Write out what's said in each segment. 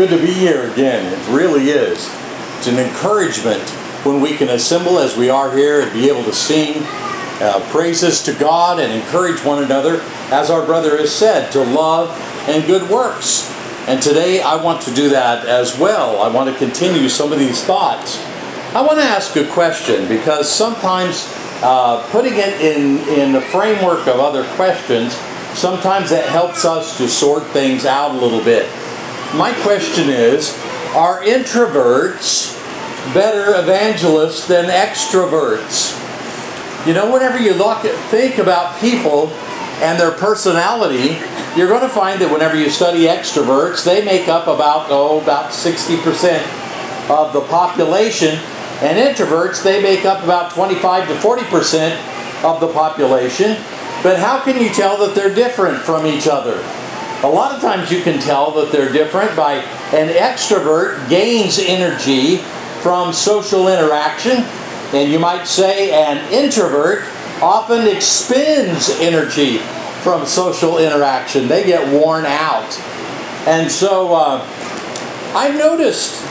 good to be here again. It really is. It's an encouragement when we can assemble as we are here and be able to sing uh, praises to God and encourage one another, as our brother has said, to love and good works. And today I want to do that as well. I want to continue some of these thoughts. I want to ask a question because sometimes uh, putting it in, in the framework of other questions, sometimes that helps us to sort things out a little bit. My question is Are introverts better evangelists than extroverts? You know, whenever you look at, think about people and their personality, you're going to find that whenever you study extroverts, they make up about oh about 60% of the population, and introverts they make up about 25 to 40% of the population. But how can you tell that they're different from each other? A lot of times you can tell that they're different by an extrovert gains energy from social interaction, and you might say an introvert often expends energy from social interaction. They get worn out. And so uh, I've noticed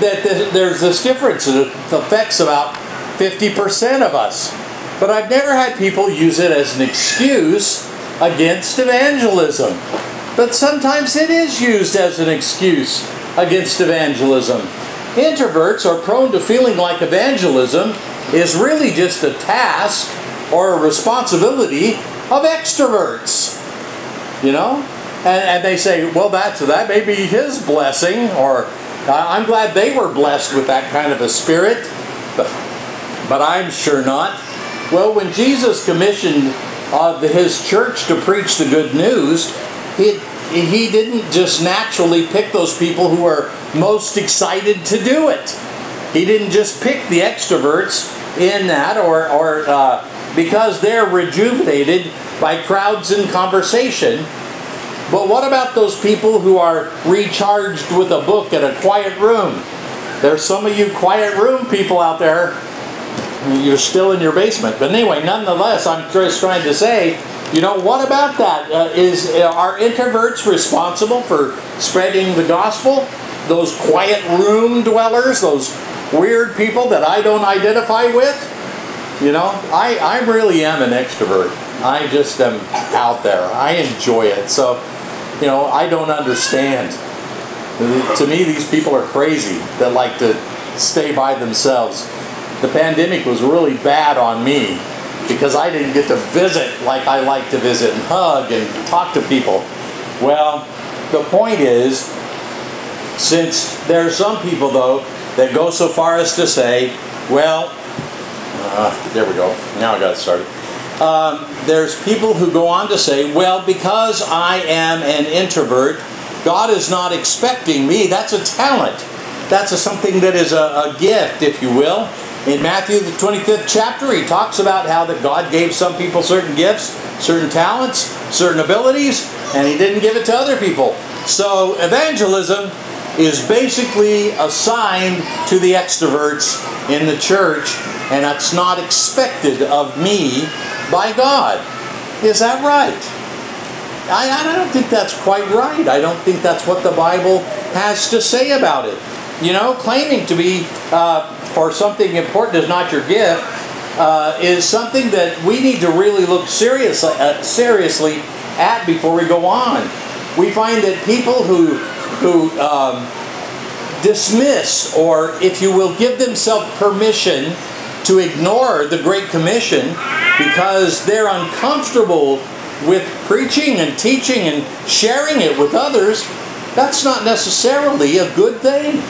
that there's this difference. that affects about 50% of us. But I've never had people use it as an excuse against evangelism. But sometimes it is used as an excuse against evangelism. Introverts are prone to feeling like evangelism is really just a task or a responsibility of extroverts. You know? And, and they say, well, that's, that may be his blessing, or I'm glad they were blessed with that kind of a spirit, but, but I'm sure not. Well, when Jesus commissioned uh, his church to preach the good news, he, he didn't just naturally pick those people who are most excited to do it. He didn't just pick the extroverts in that or, or uh, because they're rejuvenated by crowds and conversation. But what about those people who are recharged with a book in a quiet room? There's some of you quiet room people out there. You're still in your basement. But anyway, nonetheless, I'm just trying to say you know, what about that? Uh, is uh, are introverts responsible for spreading the gospel? Those quiet room dwellers, those weird people that I don't identify with? You know, I, I really am an extrovert. I just am out there. I enjoy it. So, you know, I don't understand. To me, these people are crazy that like to stay by themselves. The pandemic was really bad on me because I didn't get to visit like I like to visit and hug and talk to people. Well, the point is, since there are some people, though, that go so far as to say, well, uh, there we go, now I got it started. Um, there's people who go on to say, well, because I am an introvert, God is not expecting me. That's a talent. That's a, something that is a, a gift, if you will. In Matthew, the 25th chapter, he talks about how that God gave some people certain gifts, certain talents, certain abilities, and he didn't give it to other people. So evangelism is basically assigned to the extroverts in the church, and that's not expected of me by God. Is that right? I, I don't think that's quite right. I don't think that's what the Bible has to say about it. You know, claiming to be uh, or something important is not your gift uh, is something that we need to really look seriously uh, seriously at before we go on. We find that people who who um, dismiss or, if you will, give themselves permission to ignore the Great Commission because they're uncomfortable with preaching and teaching and sharing it with others, that's not necessarily a good thing.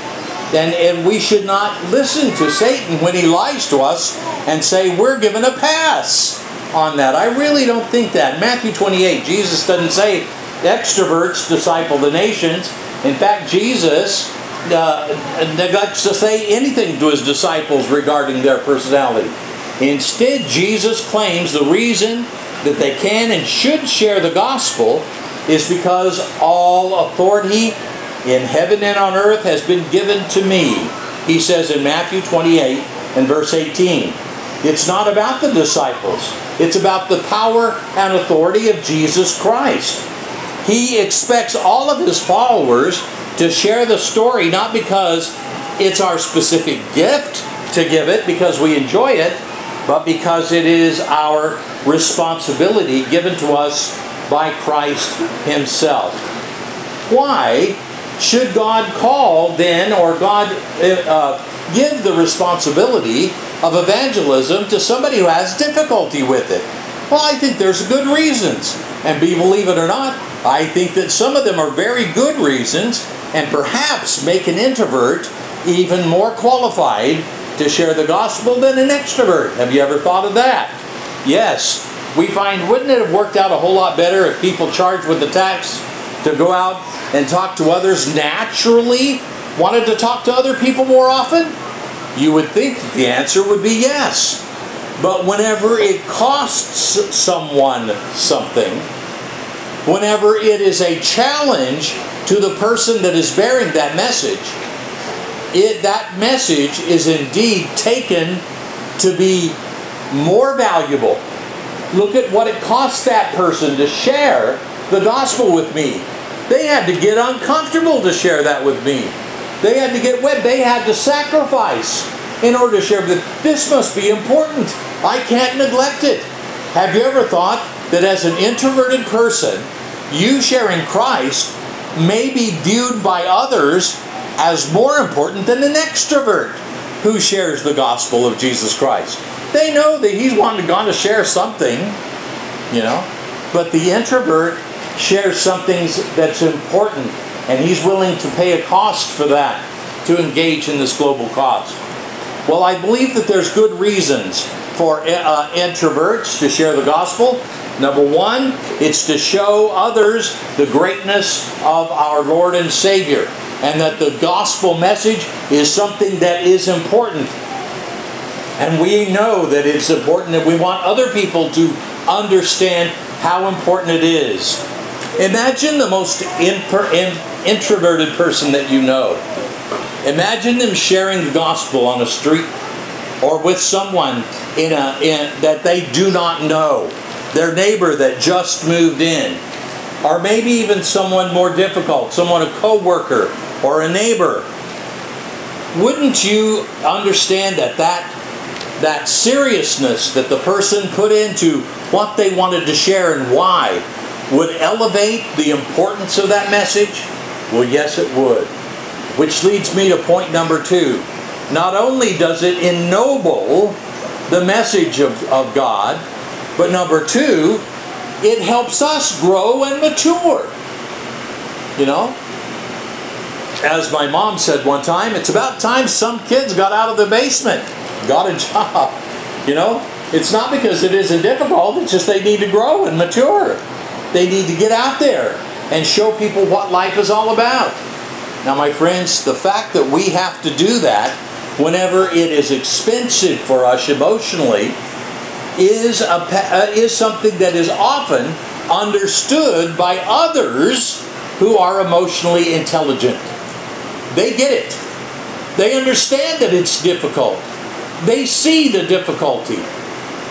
And, and we should not listen to Satan when he lies to us and say we're given a pass on that. I really don't think that. Matthew 28, Jesus doesn't say extroverts disciple the nations. In fact, Jesus uh, neglects to say anything to his disciples regarding their personality. Instead, Jesus claims the reason that they can and should share the gospel is because all authority in heaven and on earth has been given to me. He says in Matthew 28 and verse 18. It's not about the disciples, it's about the power and authority of Jesus Christ. He expects all of his followers to share the story, not because it's our specific gift to give it, because we enjoy it, but because it is our responsibility given to us by Christ Himself. Why should God call then, or God uh, give the responsibility of evangelism to somebody who has difficulty with it? Well, I think there's good reasons. And be believe it or not, I think that some of them are very good reasons and perhaps make an introvert even more qualified to share the gospel than an extrovert. Have you ever thought of that? Yes. We find, wouldn't it have worked out a whole lot better if people charged with the tax to go out and talk to others naturally wanted to talk to other people more often? You would think the answer would be yes. But whenever it costs someone something, whenever it is a challenge to the person that is bearing that message, it, that message is indeed taken to be more valuable. Look at what it costs that person to share the gospel with me. They had to get uncomfortable to share that with me. They had to get wet. They had to sacrifice in order to share. that This must be important. I can't neglect it. Have you ever thought that as an introverted person, you sharing Christ may be viewed by others as more important than an extrovert who shares the gospel of Jesus Christ. They know that he's wanting to, to share something, you know, but the introvert shares something that's important and he's willing to pay a cost for that to engage in this global cause. Well, I believe that there's good reasons for uh, introverts to share the gospel. Number one, it's to show others the greatness of our Lord and Savior, and that the gospel message is something that is important. And we know that it's important, and we want other people to understand how important it is. Imagine the most introverted person that you know. Imagine them sharing the gospel on a street or with someone in a in, that they do not know, their neighbor that just moved in, or maybe even someone more difficult, someone a coworker or a neighbor. Wouldn't you understand that that that seriousness that the person put into what they wanted to share and why would elevate the importance of that message? Well, yes, it would. Which leads me to point number two. Not only does it ennoble the message of, of God, but number two, it helps us grow and mature. You know? As my mom said one time, it's about time some kids got out of the basement, got a job. You know? It's not because it isn't difficult, it's just they need to grow and mature. They need to get out there and show people what life is all about. Now, my friends, the fact that we have to do that whenever it is expensive for us emotionally is, a, uh, is something that is often understood by others who are emotionally intelligent. They get it. They understand that it's difficult. They see the difficulty.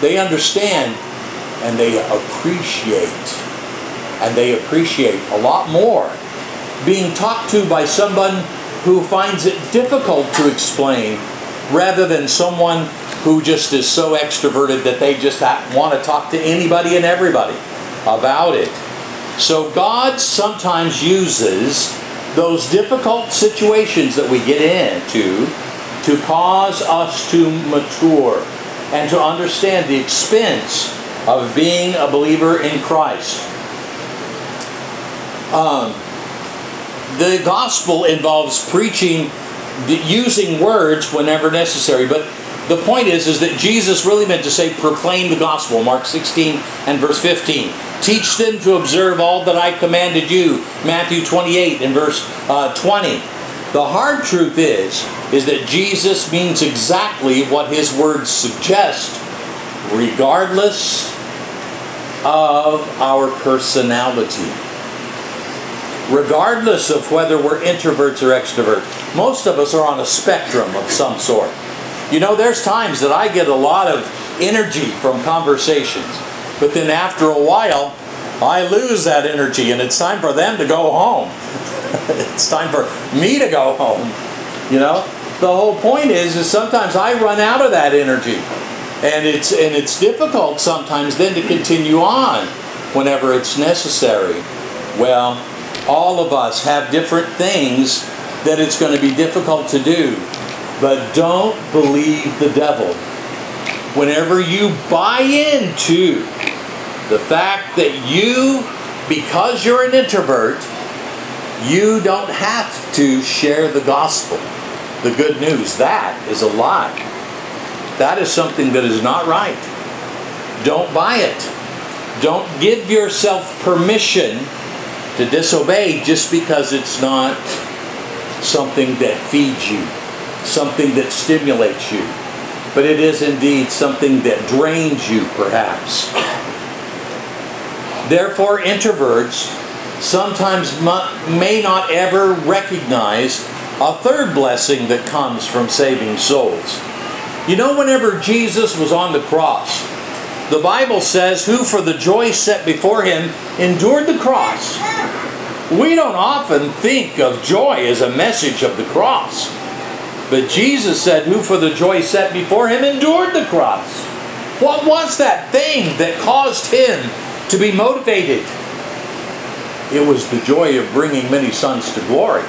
They understand and they appreciate. And they appreciate a lot more being talked to by someone who finds it difficult to explain rather than someone who just is so extroverted that they just want to talk to anybody and everybody about it. So God sometimes uses those difficult situations that we get into to cause us to mature and to understand the expense of being a believer in Christ. Um, the gospel involves preaching, using words whenever necessary. But the point is, is that Jesus really meant to say, proclaim the gospel. Mark 16 and verse 15. Teach them to observe all that I commanded you. Matthew 28 and verse uh, 20. The hard truth is, is that Jesus means exactly what his words suggest, regardless of our personality regardless of whether we're introverts or extroverts. Most of us are on a spectrum of some sort. You know, there's times that I get a lot of energy from conversations, but then after a while, I lose that energy and it's time for them to go home. it's time for me to go home. You know? The whole point is is sometimes I run out of that energy. And it's and it's difficult sometimes then to continue on whenever it's necessary. Well, all of us have different things that it's going to be difficult to do. But don't believe the devil. Whenever you buy into the fact that you, because you're an introvert, you don't have to share the gospel, the good news. That is a lie. That is something that is not right. Don't buy it. Don't give yourself permission to disobey just because it's not something that feeds you, something that stimulates you, but it is indeed something that drains you, perhaps. Therefore, introverts sometimes may not ever recognize a third blessing that comes from saving souls. You know, whenever Jesus was on the cross, the Bible says, Who for the joy set before him endured the cross. We don't often think of joy as a message of the cross. But Jesus said, Who for the joy set before him endured the cross. What was that thing that caused him to be motivated? It was the joy of bringing many sons to glory.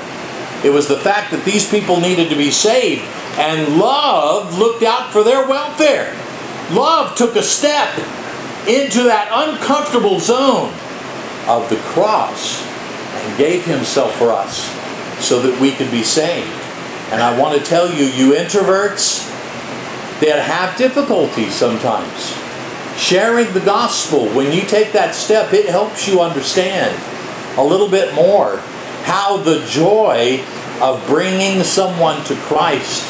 It was the fact that these people needed to be saved, and love looked out for their welfare. Love took a step into that uncomfortable zone of the cross and gave himself for us so that we could be saved. And I want to tell you, you introverts that have difficulties sometimes sharing the gospel, when you take that step, it helps you understand a little bit more how the joy of bringing someone to Christ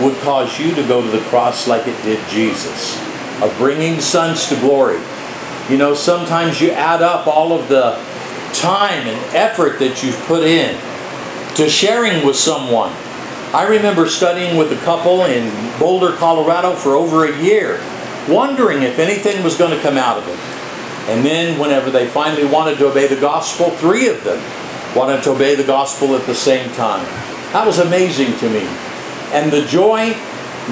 would cause you to go to the cross like it did Jesus, of bringing sons to glory. You know, sometimes you add up all of the time and effort that you've put in to sharing with someone. I remember studying with a couple in Boulder, Colorado for over a year, wondering if anything was going to come out of it. And then, whenever they finally wanted to obey the gospel, three of them wanted to obey the gospel at the same time. That was amazing to me. And the joy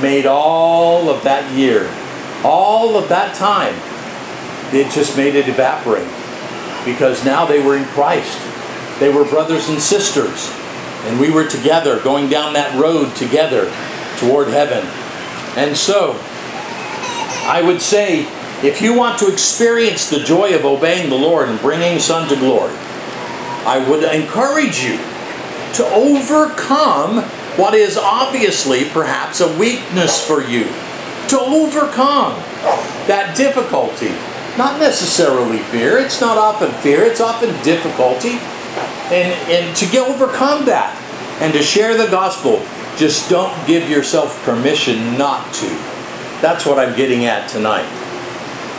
made all of that year, all of that time, it just made it evaporate. Because now they were in Christ. They were brothers and sisters. And we were together, going down that road together toward heaven. And so, I would say, if you want to experience the joy of obeying the Lord and bringing Son to glory, I would encourage you to overcome what is obviously perhaps a weakness for you. To overcome that difficulty. Not necessarily fear, it's not often fear, it's often difficulty. And, and to get, overcome that and to share the gospel, just don't give yourself permission not to. That's what I'm getting at tonight.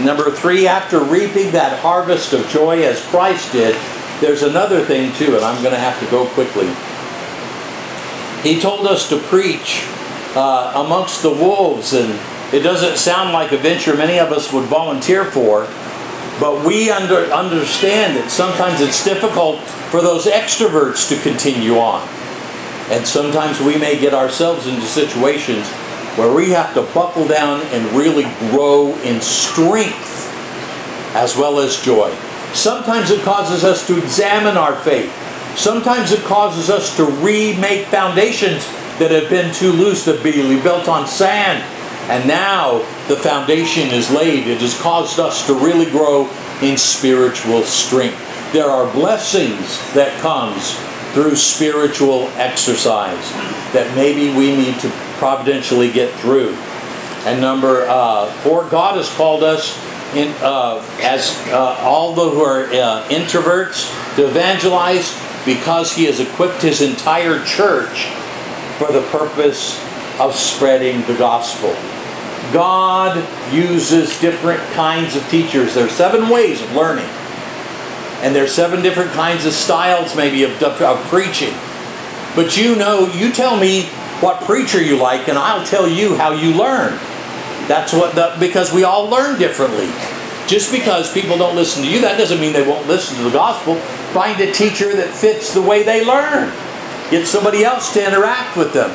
Number three, after reaping that harvest of joy as Christ did, there's another thing too, and I'm going to have to go quickly. He told us to preach uh, amongst the wolves, and it doesn't sound like a venture many of us would volunteer for, but we under, understand that sometimes it's difficult for those extroverts to continue on. And sometimes we may get ourselves into situations where we have to buckle down and really grow in strength as well as joy. Sometimes it causes us to examine our faith Sometimes it causes us to remake foundations that have been too loose to be built on sand. And now the foundation is laid. It has caused us to really grow in spiritual strength. There are blessings that comes through spiritual exercise that maybe we need to providentially get through. And number uh, four, God has called us in, uh, as uh, all those who are uh, introverts to evangelize because he has equipped his entire church for the purpose of spreading the gospel. God uses different kinds of teachers. There are seven ways of learning. And there are seven different kinds of styles, maybe, of, of preaching. But you know, you tell me what preacher you like, and I'll tell you how you learn. That's what the, because we all learn differently. Just because people don't listen to you, that doesn't mean they won't listen to the gospel. Find a teacher that fits the way they learn. Get somebody else to interact with them.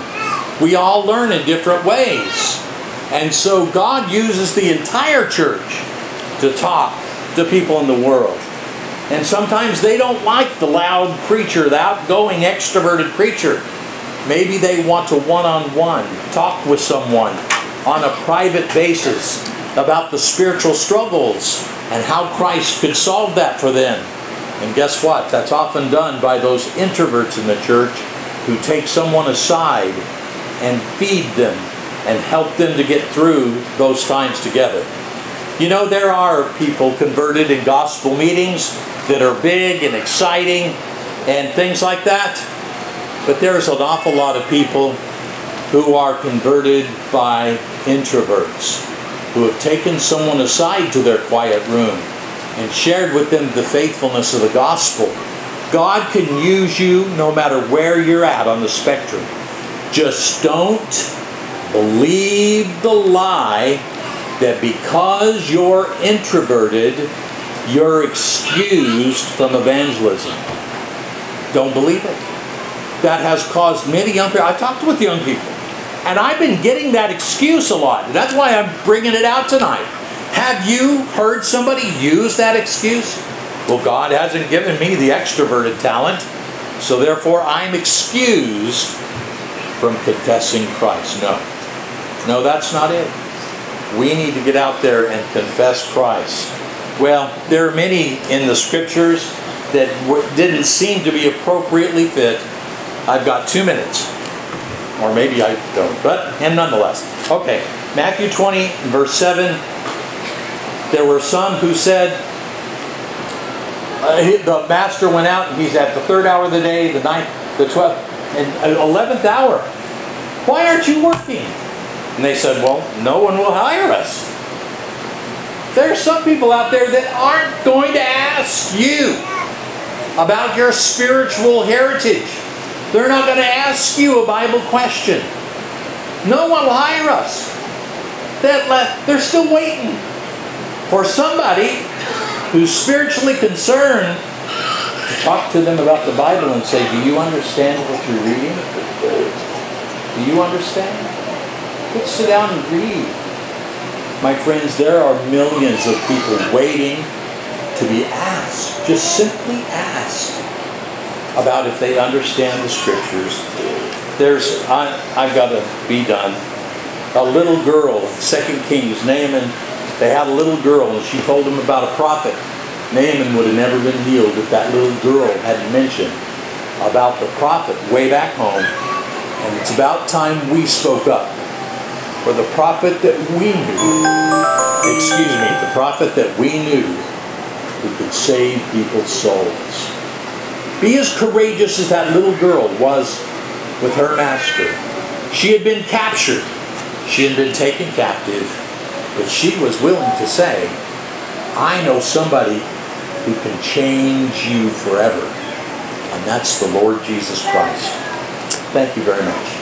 We all learn in different ways. And so God uses the entire church to talk to people in the world. And sometimes they don't like the loud preacher, the outgoing, extroverted preacher. Maybe they want to one on one talk with someone on a private basis about the spiritual struggles and how Christ could solve that for them. And guess what? That's often done by those introverts in the church who take someone aside and feed them and help them to get through those times together. You know, there are people converted in gospel meetings that are big and exciting and things like that. But there's an awful lot of people who are converted by introverts, who have taken someone aside to their quiet room and shared with them the faithfulness of the gospel. God can use you no matter where you're at on the spectrum. Just don't believe the lie that because you're introverted, you're excused from evangelism. Don't believe it. That has caused many young people. I've talked with young people, and I've been getting that excuse a lot. That's why I'm bringing it out tonight. Have you heard somebody use that excuse? Well, God hasn't given me the extroverted talent, so therefore I'm excused from confessing Christ. No. No, that's not it. We need to get out there and confess Christ. Well, there are many in the scriptures that didn't seem to be appropriately fit. I've got two minutes. Or maybe I don't, but, and nonetheless. Okay, Matthew 20, verse 7. There were some who said, uh, the master went out, and he's at the third hour of the day, the ninth, the twelfth, and eleventh hour. Why aren't you working? And they said, Well, no one will hire us. There are some people out there that aren't going to ask you about your spiritual heritage. They're not going to ask you a Bible question. No one will hire us. They're still waiting for somebody who's spiritually concerned talk to them about the Bible and say, Do you understand what you're reading? Do you understand? Let's sit down and read. My friends, there are millions of people waiting to be asked, just simply asked, about if they understand the scriptures. There's, I, I've got to be done. A little girl, Second Kings, Naaman, they had a little girl, and she told them about a prophet. Naaman would have never been healed if that little girl hadn't mentioned about the prophet way back home. And it's about time we spoke up for the prophet that we knew, excuse me, the prophet that we knew who could save people's souls. Be as courageous as that little girl was with her master. She had been captured, she had been taken captive, but she was willing to say, I know somebody who can change you forever, and that's the Lord Jesus Christ. Thank you very much.